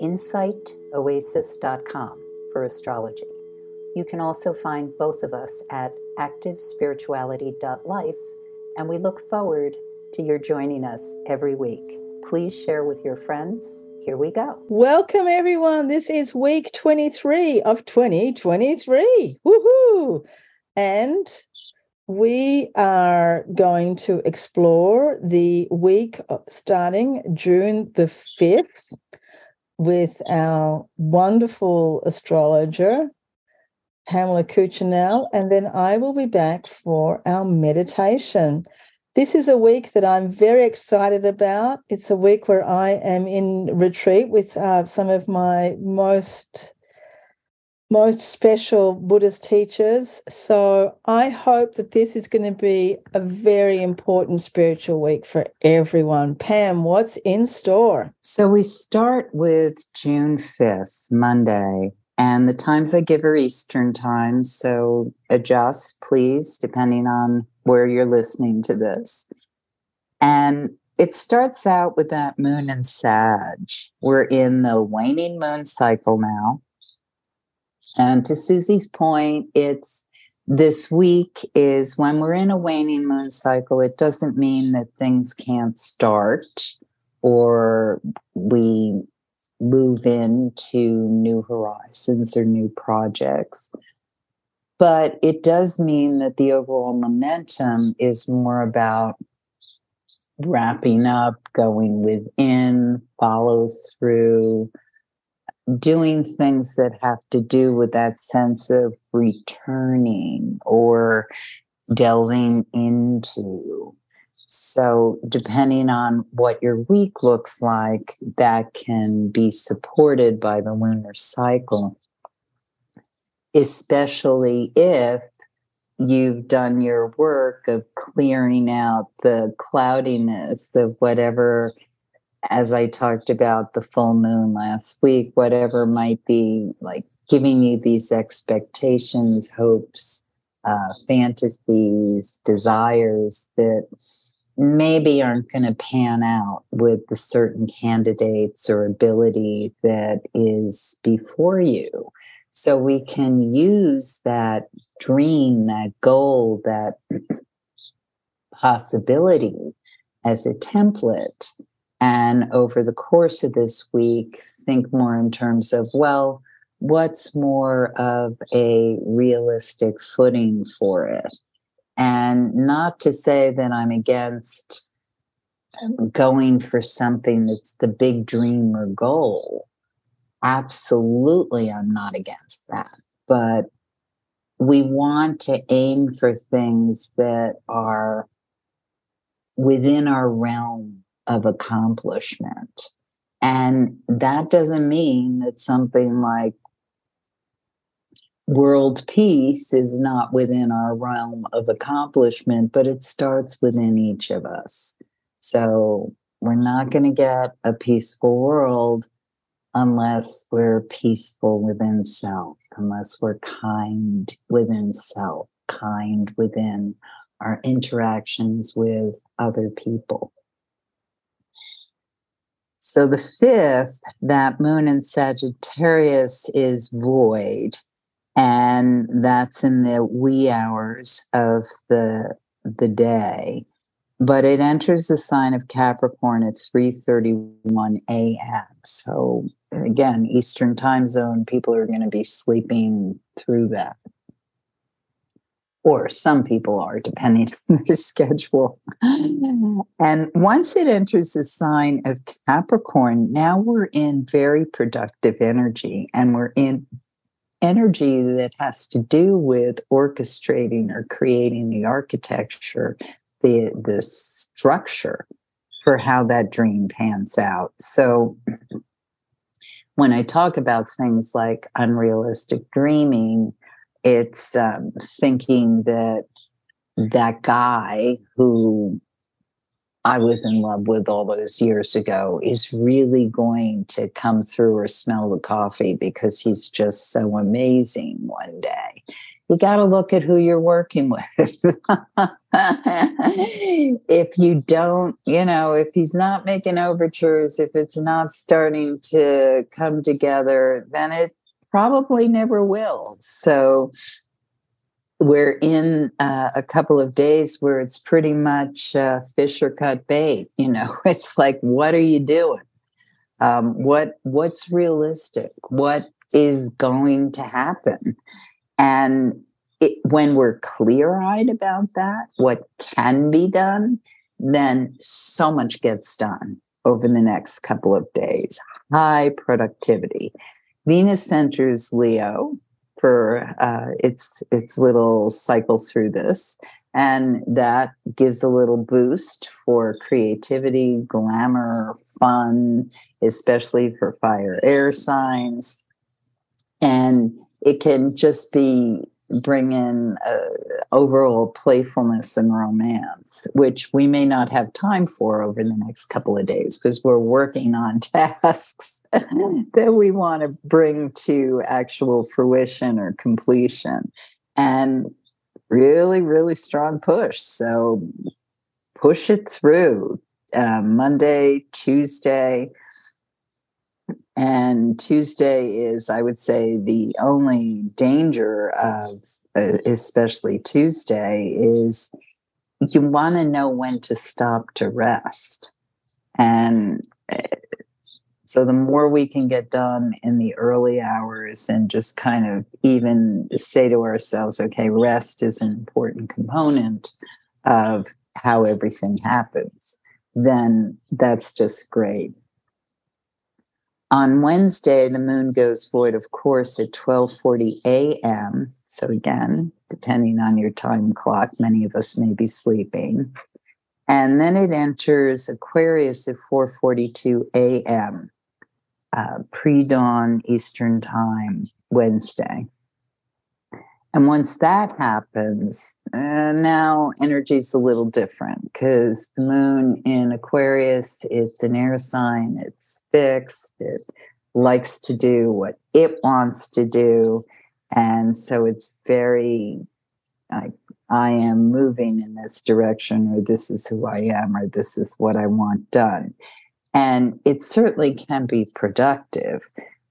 insightoasis.com for astrology. You can also find both of us at activespirituality.life, and we look forward to your joining us every week. Please share with your friends. Here we go. Welcome, everyone. This is week 23 of 2023. Woohoo! And we are going to explore the week uh, starting June the 5th with our wonderful astrologer, Pamela Cucinell, and then I will be back for our meditation. This is a week that I'm very excited about. It's a week where I am in retreat with uh, some of my most most special Buddhist teachers. So I hope that this is going to be a very important spiritual week for everyone. Pam, what's in store? So we start with June 5th, Monday, and the times I give are Eastern time. So adjust, please, depending on where you're listening to this. And it starts out with that moon and Sag. We're in the waning moon cycle now. And to Suzy's point, it's this week is when we're in a waning moon cycle, it doesn't mean that things can't start or we move into new horizons or new projects. But it does mean that the overall momentum is more about wrapping up, going within, follow through, doing things that have to do with that sense of returning or delving into. So, depending on what your week looks like, that can be supported by the lunar cycle, especially if you've done your work of clearing out the cloudiness of whatever as I talked about the full moon last week, whatever might be like giving you these expectations, hopes, uh, fantasies, desires that maybe aren't going to pan out with the certain candidates or ability that is before you. So we can use that dream, that goal, that possibility as a template and over the course of this week, think more in terms of, well, what's more of a realistic footing for it? And not to say that I'm against um, going for something that's the big dream or goal. Absolutely, I'm not against that. But we want to aim for things that are within our realm of accomplishment. And that doesn't mean that something like world peace is not within our realm of accomplishment, but it starts within each of us. So we're not going to get a peaceful world unless we're peaceful within self, unless we're kind within self, kind within our interactions with other people. So the fifth, that moon in Sagittarius is void, and that's in the wee hours of the the day. But it enters the sign of Capricorn at 3:31 a.m. So again, Eastern time zone, people are going to be sleeping through that or some people are, depending on their schedule. and once it enters the sign of Capricorn, now we're in very productive energy and we're in energy that has to do with orchestrating or creating the architecture, the, the structure for how that dream pans out. So when I talk about things like unrealistic dreaming, it's um, thinking that that guy who I was in love with all those years ago is really going to come through or smell the coffee because he's just so amazing one day. You got to look at who you're working with. if you don't, you know, if he's not making overtures, if it's not starting to come together, then it probably never will. So we're in uh, a couple of days where it's pretty much uh, fish or cut bait. You know, it's like, what are you doing? Um, what what's realistic? What is going to happen? And it, when we're clear eyed about that, what can be done, then so much gets done over the next couple of days. High productivity. Venus centers Leo for uh, its its little cycle through this, and that gives a little boost for creativity, glamour, fun, especially for fire air signs, and it can just be bring in uh, overall playfulness and romance, which we may not have time for over the next couple of days because we're working on tasks that we want to bring to actual fruition or completion. And really, really strong push. So push it through. Uh, Monday, Tuesday, and Tuesday is, I would say, the only danger of, uh, especially Tuesday, is you want to know when to stop to rest. And uh, so the more we can get done in the early hours and just kind of even say to ourselves, okay, rest is an important component of how everything happens, then that's just great. On Wednesday, the moon goes void, of course, at 12:40 a.m. So again, depending on your time clock, many of us may be sleeping. And then it enters Aquarius at 4:42 a.m. Uh, pre-dawn Eastern Time, Wednesday. And once that happens, uh, now energy's a little different because the moon in Aquarius is an air sign, it's fixed, it likes to do what it wants to do. And so it's very like, I am moving in this direction, or this is who I am, or this is what I want done. And it certainly can be productive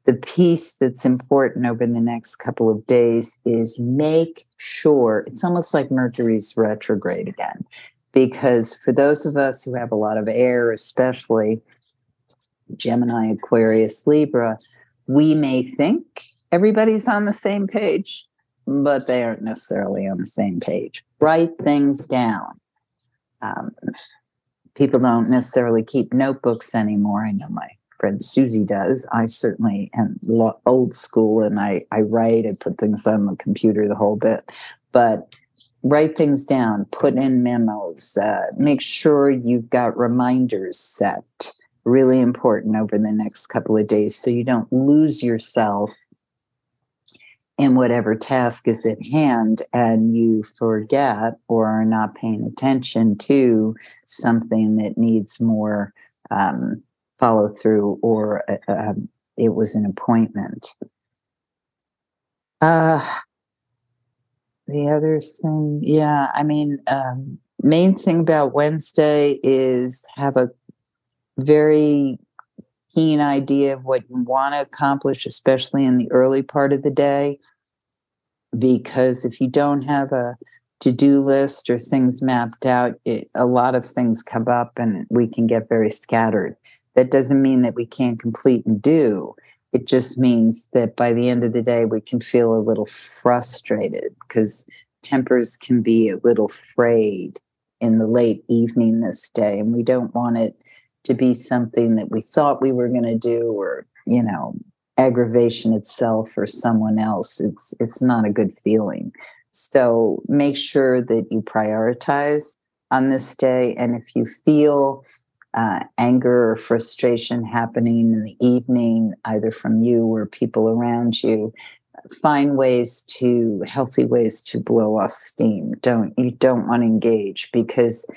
the piece that's important over the next couple of days is make sure it's almost like Mercury's retrograde again. Because for those of us who have a lot of air, especially Gemini, Aquarius, Libra, we may think everybody's on the same page, but they aren't necessarily on the same page. Write things down. Um, people don't necessarily keep notebooks anymore. I know my friend Suzy does. I certainly am old school and I, I write, I put things on the computer the whole bit. But write things down, put in memos, uh, make sure you've got reminders set. Really important over the next couple of days so you don't lose yourself in whatever task is at hand and you forget or are not paying attention to something that needs more um, follow through or uh, um, it was an appointment. Uh, the other thing, yeah, I mean, um, main thing about Wednesday is have a very keen idea of what you want to accomplish, especially in the early part of the day. Because if you don't have a to do list or things mapped out, it, a lot of things come up and we can get very scattered. That doesn't mean that we can't complete and do. It just means that by the end of the day, we can feel a little frustrated because tempers can be a little frayed in the late evening this day. And we don't want it to be something that we thought we were going to do or, you know, aggravation itself or someone else. It's it's not a good feeling. So make sure that you prioritize on this day. And if you feel uh, anger or frustration happening in the evening, either from you or people around you, find ways to healthy ways to blow off steam. Don't you don't want to engage because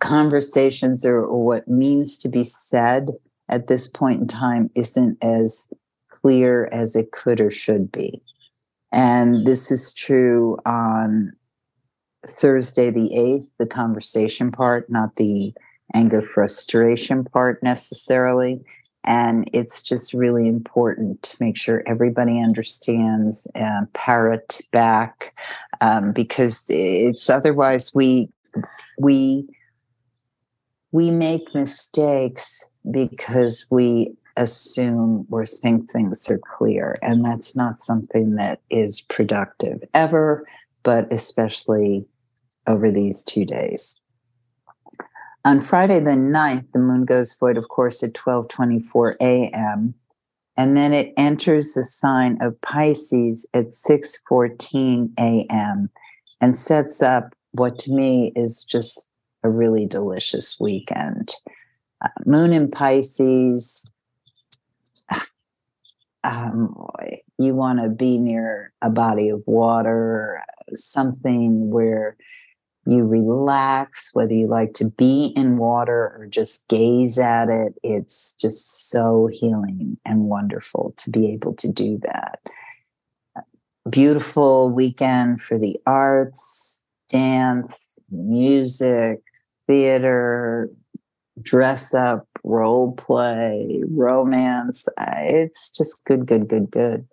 conversations or, or what means to be said at this point in time isn't as clear as it could or should be. And this is true on Thursday, the 8th, the conversation part, not the anger frustration part necessarily. And it's just really important to make sure everybody understands and parrot back um, because it's otherwise we we we make mistakes because we assume or think things are clear. And that's not something that is productive ever, but especially over these two days. On Friday the 9th, the moon goes void, of course, at 12:24 a.m. And then it enters the sign of Pisces at 6:14 a.m. and sets up what to me is just a really delicious weekend. Uh, moon in Pisces, um, you want to be near a body of water, something where you relax, whether you like to be in water or just gaze at it. It's just so healing and wonderful to be able to do that. Beautiful weekend for the arts, dance, music, theater, dress up, role play, romance. Uh, it's just good, good, good, good.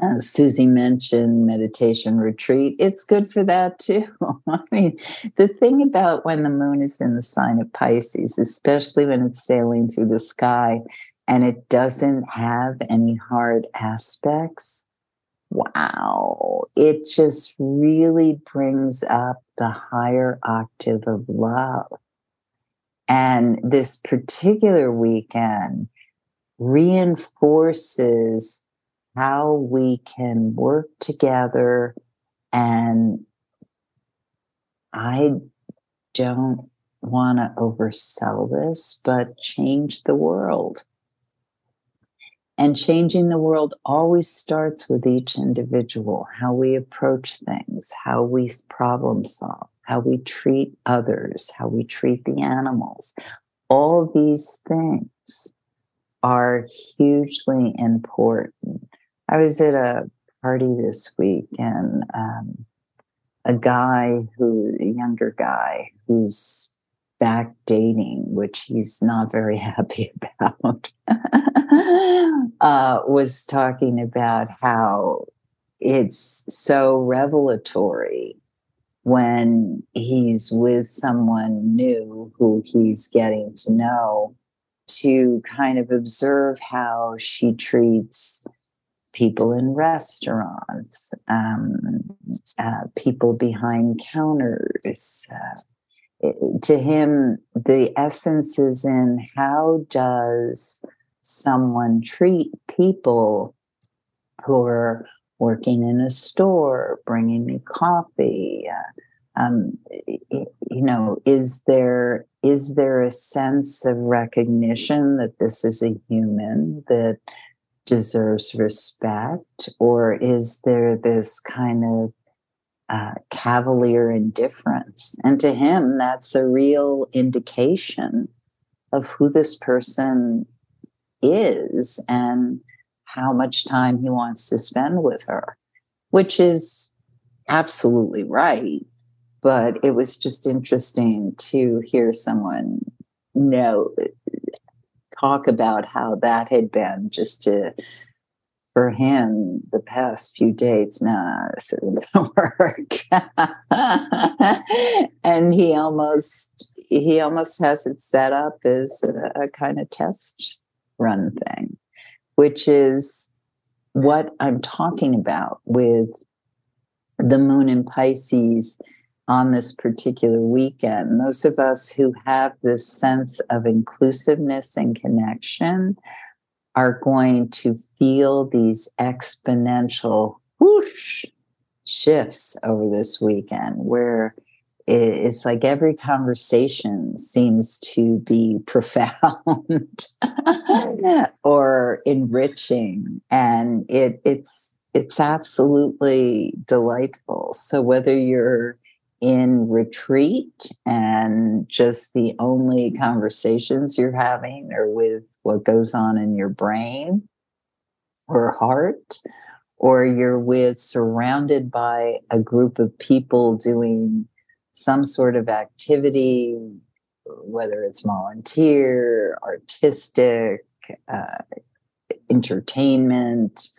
Uh, Suzy mentioned meditation retreat. It's good for that too. I mean, the thing about when the moon is in the sign of Pisces, especially when it's sailing through the sky and it doesn't have any hard aspects, wow, it just really brings up the higher octave of love. And this particular weekend reinforces how we can work together. And I don't want to oversell this, but change the world. And changing the world always starts with each individual, how we approach things, how we problem solve, how we treat others, how we treat the animals. All these things are hugely important. I was at a party this week and um, a guy who, a younger guy who's back dating, which he's not very happy about, uh, was talking about how it's so revelatory when he's with someone new who he's getting to know to kind of observe how she treats people in restaurants, um, uh, people behind counters, uh, to him, the essence is in how does someone treat people who are working in a store, bringing me coffee. Uh, um, you know, is there is there a sense of recognition that this is a human that deserves respect, or is there this kind of uh, cavalier indifference. And to him, that's a real indication of who this person is and how much time he wants to spend with her, which is absolutely right. But it was just interesting to hear someone know talk about how that had been just to for him, the past few dates, nah, this isn't work. and he almost he almost has it set up as a, a kind of test run thing, which is what I'm talking about with the moon in Pisces on this particular weekend. Those of us who have this sense of inclusiveness and connection are going to feel these exponential whoosh shifts over this weekend where it's like every conversation seems to be profound or enriching and it it's it's absolutely delightful so whether you're in retreat and just the only conversations you're having are with what goes on in your brain or heart or you're with surrounded by a group of people doing some sort of activity, whether it's volunteer, artistic, uh, entertainment,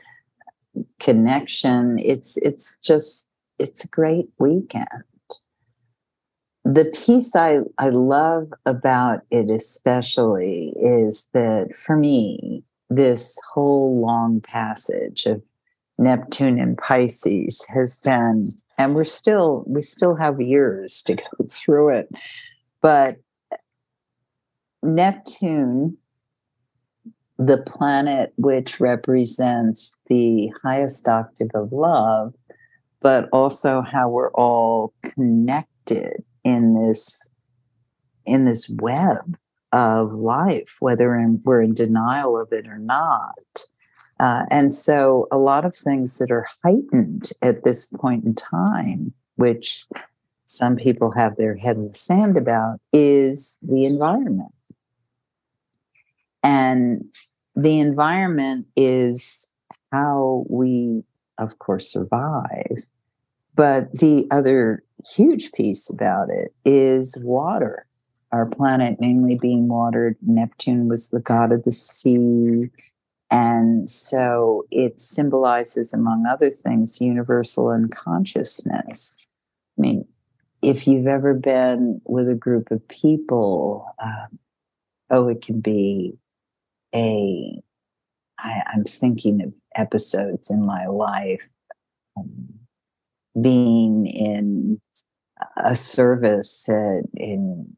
connection. It's it's just it's a great weekend. The piece I, I love about it especially is that for me, this whole long passage of Neptune and Pisces has been, and we're still, we still have years to go through it. But Neptune, the planet which represents the highest octave of love, but also how we're all connected in this in this web of life, whether in, we're in denial of it or not. Uh, and so, a lot of things that are heightened at this point in time, which some people have their head in the sand about, is the environment. And the environment is how we, of course, survive. But the other huge piece about it is water. Our planet mainly being watered. Neptune was the god of the sea. And so it symbolizes, among other things, universal unconsciousness. I mean, if you've ever been with a group of people, um, oh, it can be a. I, I'm thinking of episodes in my life um, being in a service at, in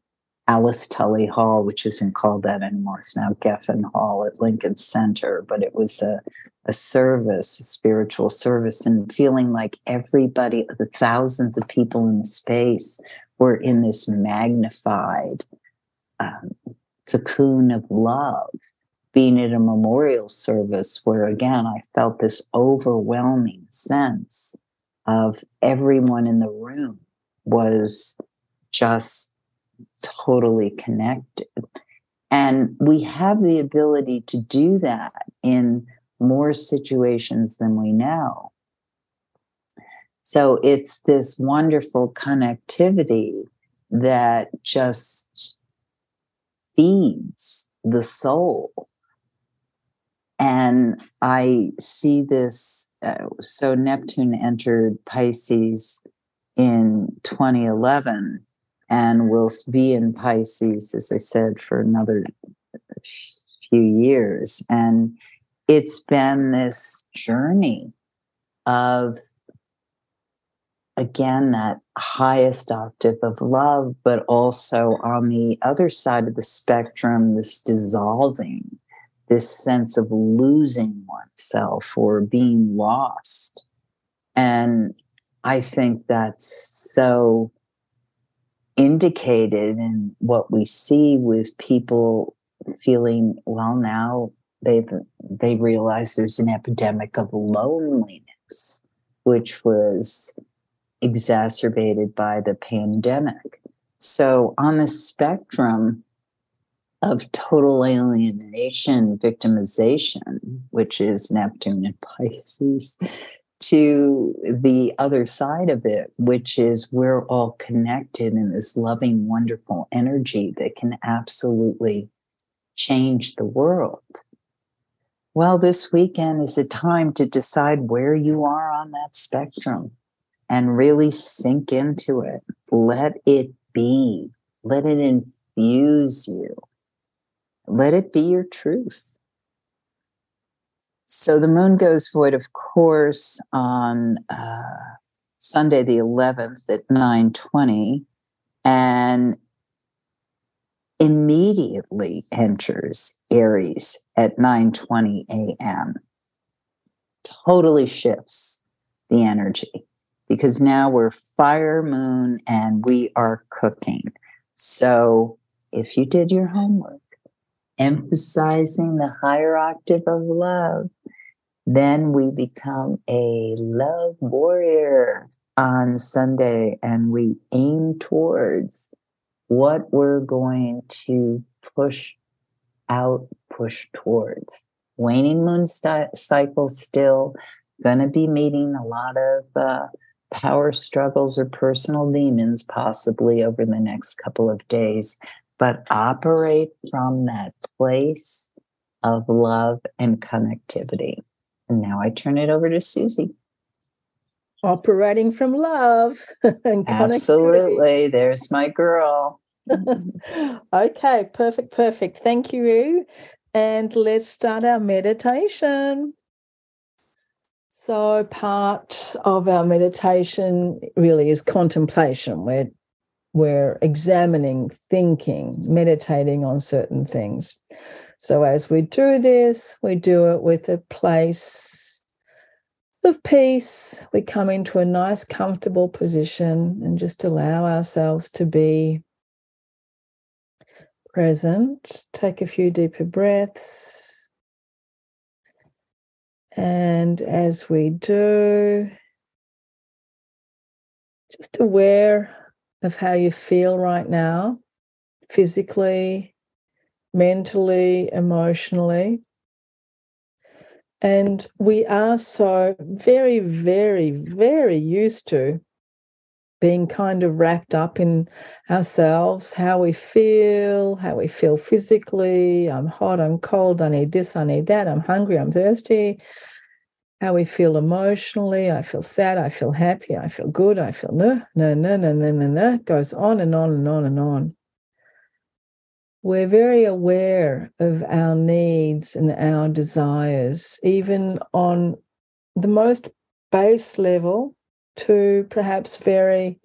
Alice Tully Hall, which isn't called that anymore. It's now Geffen Hall at Lincoln Center, but it was a, a service, a spiritual service, and feeling like everybody, the thousands of people in the space, were in this magnified um, cocoon of love. Being at a memorial service where, again, I felt this overwhelming sense of everyone in the room was just totally connected. And we have the ability to do that in more situations than we know. So it's this wonderful connectivity that just feeds the soul. And I see this. Uh, so Neptune entered Pisces in 2011 and will be in Pisces, as I said, for another few years. And it's been this journey of, again, that highest octave of love, but also on the other side of the spectrum, this dissolving, this sense of losing oneself or being lost. And I think that's so indicated in what we see with people feeling well now they've they realize there's an epidemic of loneliness which was exacerbated by the pandemic so on the spectrum of total alienation victimization which is neptune and pisces to the other side of it, which is we're all connected in this loving, wonderful energy that can absolutely change the world. Well, this weekend is a time to decide where you are on that spectrum and really sink into it. Let it be, let it infuse you, let it be your truth. So the moon goes void, of course, on uh, Sunday the 11th at 9:20, and immediately enters Aries at 9:20 a.m. Totally shifts the energy because now we're fire moon and we are cooking. So if you did your homework, emphasizing the higher octave of love, then we become a love warrior on Sunday and we aim towards what we're going to push out, push towards. Waning moon st- cycle still going to be meeting a lot of uh, power struggles or personal demons possibly over the next couple of days, but operate from that place of love and connectivity. And now I turn it over to Suzy. Operating from love. Absolutely. There's my girl. okay, perfect, perfect. Thank you. And let's start our meditation. So, part of our meditation really is contemplation. We're, we're examining, thinking, meditating on certain things. So, as we do this, we do it with a place of peace. We come into a nice, comfortable position and just allow ourselves to be present. Take a few deeper breaths. And as we do, just aware of how you feel right now, physically, mentally, emotionally. And we are so very, very, very used to being kind of wrapped up in ourselves, how we feel, how we feel physically. I'm hot, I'm cold, I need this, I need that, I'm hungry, I'm thirsty. How we feel emotionally. I feel sad, I feel happy, I feel good, I feel no, no, no, no, no, no, no. Goes on and on and on and on. We're very aware of our needs and our desires, even on the most base level to perhaps very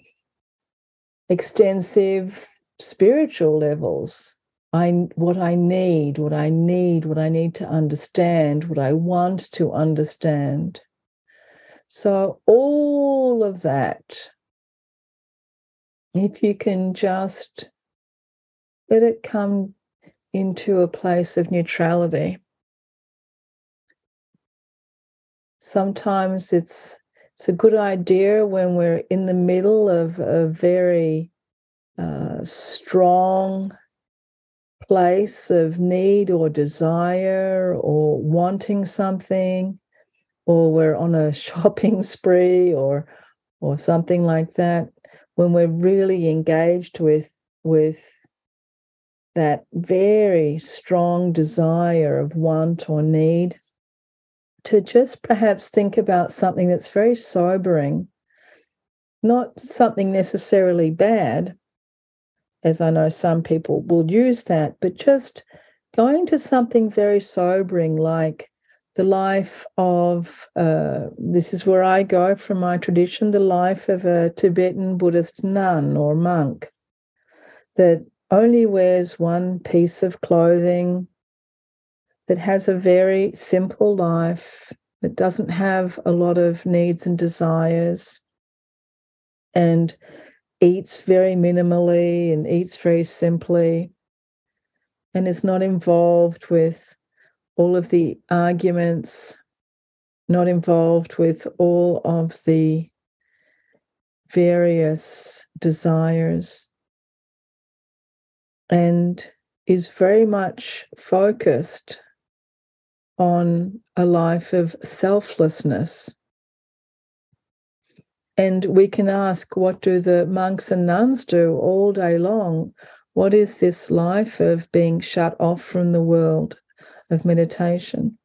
extensive spiritual levels. I what I need, what I need, what I need to understand, what I want to understand. So all of that, if you can just let it come into a place of neutrality. Sometimes it's it's a good idea when we're in the middle of a very uh, strong place of need or desire or wanting something or we're on a shopping spree or or something like that when we're really engaged with with that very strong desire of want or need to just perhaps think about something that's very sobering, not something necessarily bad, as I know some people will use that, but just going to something very sobering like the life of, uh, this is where I go from my tradition, the life of a Tibetan Buddhist nun or monk that only wears one piece of clothing that has a very simple life, that doesn't have a lot of needs and desires, and eats very minimally and eats very simply, and is not involved with all of the arguments, not involved with all of the various desires, and is very much focused on a life of selflessness. And we can ask, what do the monks and nuns do all day long? What is this life of being shut off from the world of meditation?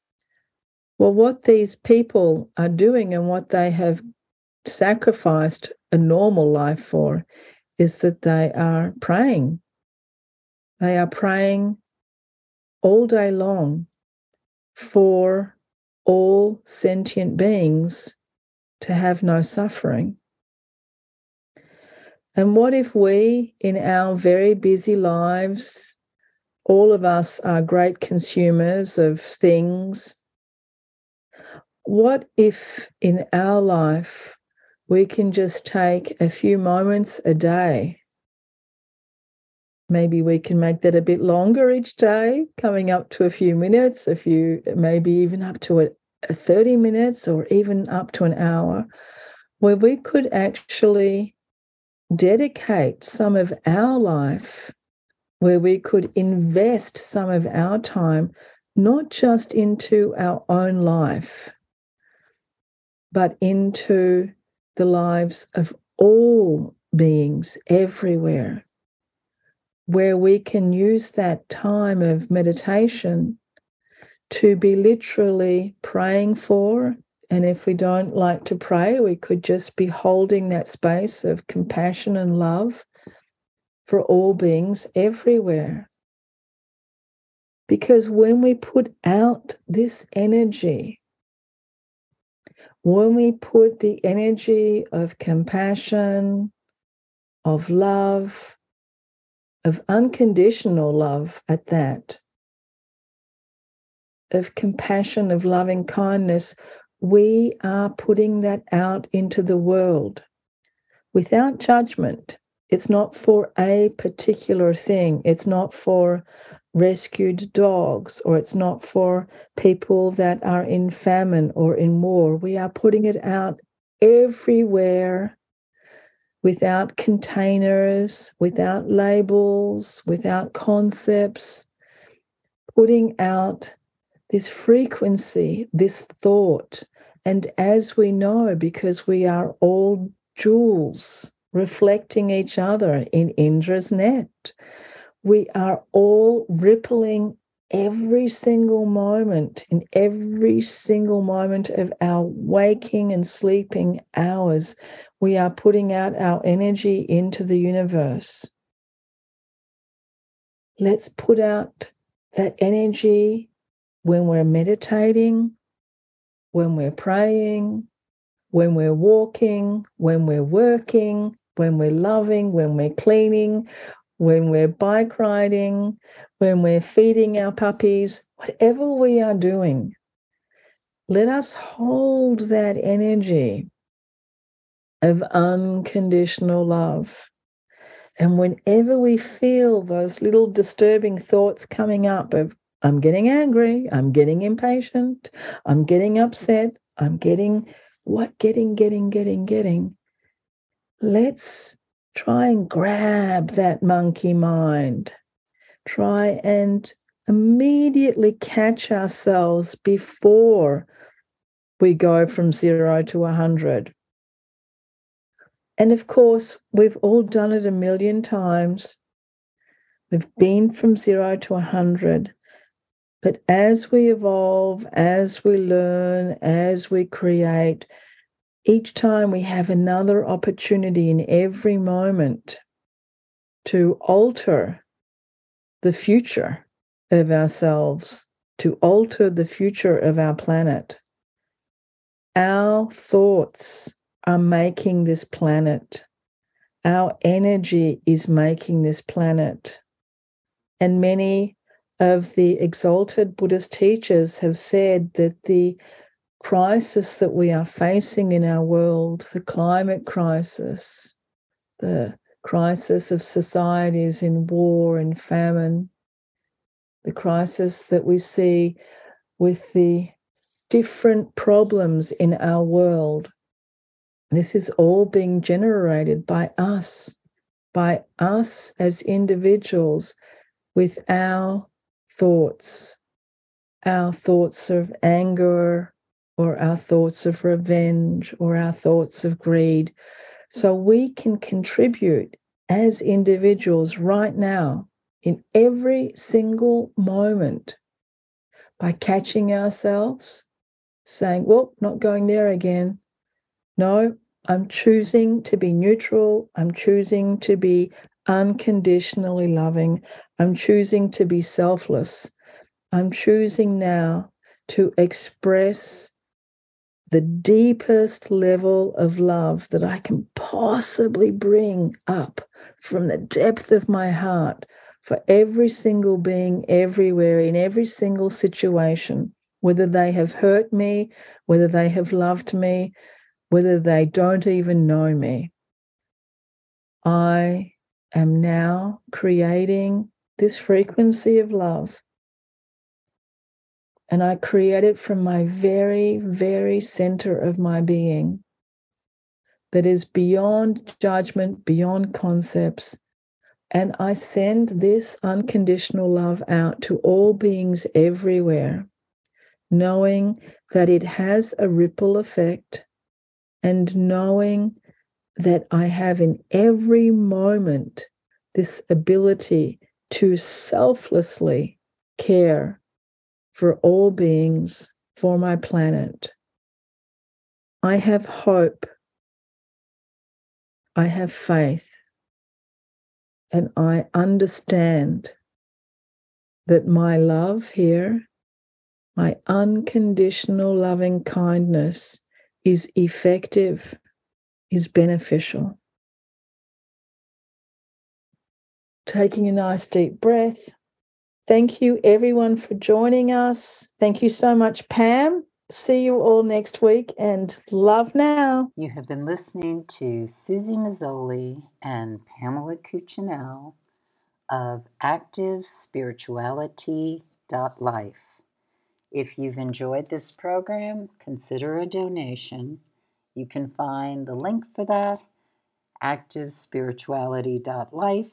Well, what these people are doing and what they have sacrificed a normal life for is that they are praying. They are praying all day long for all sentient beings to have no suffering. And what if we, in our very busy lives, all of us are great consumers of things? What if in our life we can just take a few moments a day. Maybe we can make that a bit longer each day, coming up to a few minutes, a few, maybe even up to 30 minutes or even up to an hour, where we could actually dedicate some of our life, where we could invest some of our time, not just into our own life, but into the lives of all beings everywhere, where we can use that time of meditation to be literally praying for. And if we don't like to pray, we could just be holding that space of compassion and love for all beings everywhere. Because when we put out this energy, when we put the energy of compassion, of love, of unconditional love at that, of compassion, of loving kindness, we are putting that out into the world without judgment. It's not for a particular thing. It's not for rescued dogs, or it's not for people that are in famine or in war. We are putting it out everywhere without containers, without labels, without concepts, putting out this frequency, this thought. And as we know, because we are all jewels reflecting each other in Indra's net, we are all rippling every single moment, in every single moment of our waking and sleeping hours. We are putting out our energy into the universe. Let's put out that energy when we're meditating, when we're praying, when we're walking, when we're working, when we're loving, when we're cleaning, when we're bike riding, when we're feeding our puppies, whatever we are doing, let us hold that energy of unconditional love. And whenever we feel those little disturbing thoughts coming up of, I'm getting angry, I'm getting impatient, I'm getting upset, I'm getting what, getting, getting, getting, getting, let's try and grab that monkey mind. Try and immediately catch ourselves before we go from zero to 100. And of course, we've all done it a million times. We've been from zero to 100. But as we evolve, as we learn, as we create, each time we have another opportunity in every moment to alter the future of ourselves, to alter the future of our planet. Our thoughts are making this planet. Our energy is making this planet. And many of the exalted Buddhist teachers have said that the crisis that we are facing in our world, the climate crisis, the crisis of societies in war and famine, the crisis that we see with the different problems in our world. This is all being generated by us, by us as individuals with our thoughts, our thoughts of anger, or our thoughts of revenge or our thoughts of greed. So we can contribute as individuals right now in every single moment by catching ourselves, saying, Well, not going there again. No, I'm choosing to be neutral. I'm choosing to be unconditionally loving. I'm choosing to be selfless. I'm choosing now to express the deepest level of love that I can possibly bring up from the depth of my heart for every single being everywhere in every single situation, whether they have hurt me, whether they have loved me, whether they don't even know me. I am now creating this frequency of love. And I create it from my very, very center of my being that is beyond judgment, beyond concepts. And I send this unconditional love out to all beings everywhere, knowing that it has a ripple effect and knowing that I have in every moment this ability to selflessly care for all beings, for my planet. I have hope. I have faith. And I understand that my love here, my unconditional loving kindness, is effective, is beneficial. Taking a nice deep breath. Thank you, everyone, for joining us. Thank you so much, Pam. See you all next week and love now. You have been listening to Suzy Meszoly and Pamela Cucinell of ActiveSpirituality.life. If you've enjoyed this program, consider a donation. You can find the link for that activespirituality.life.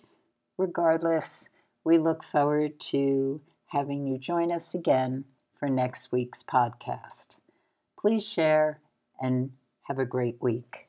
Regardless, we look forward to having you join us again for next week's podcast. Please share and have a great week.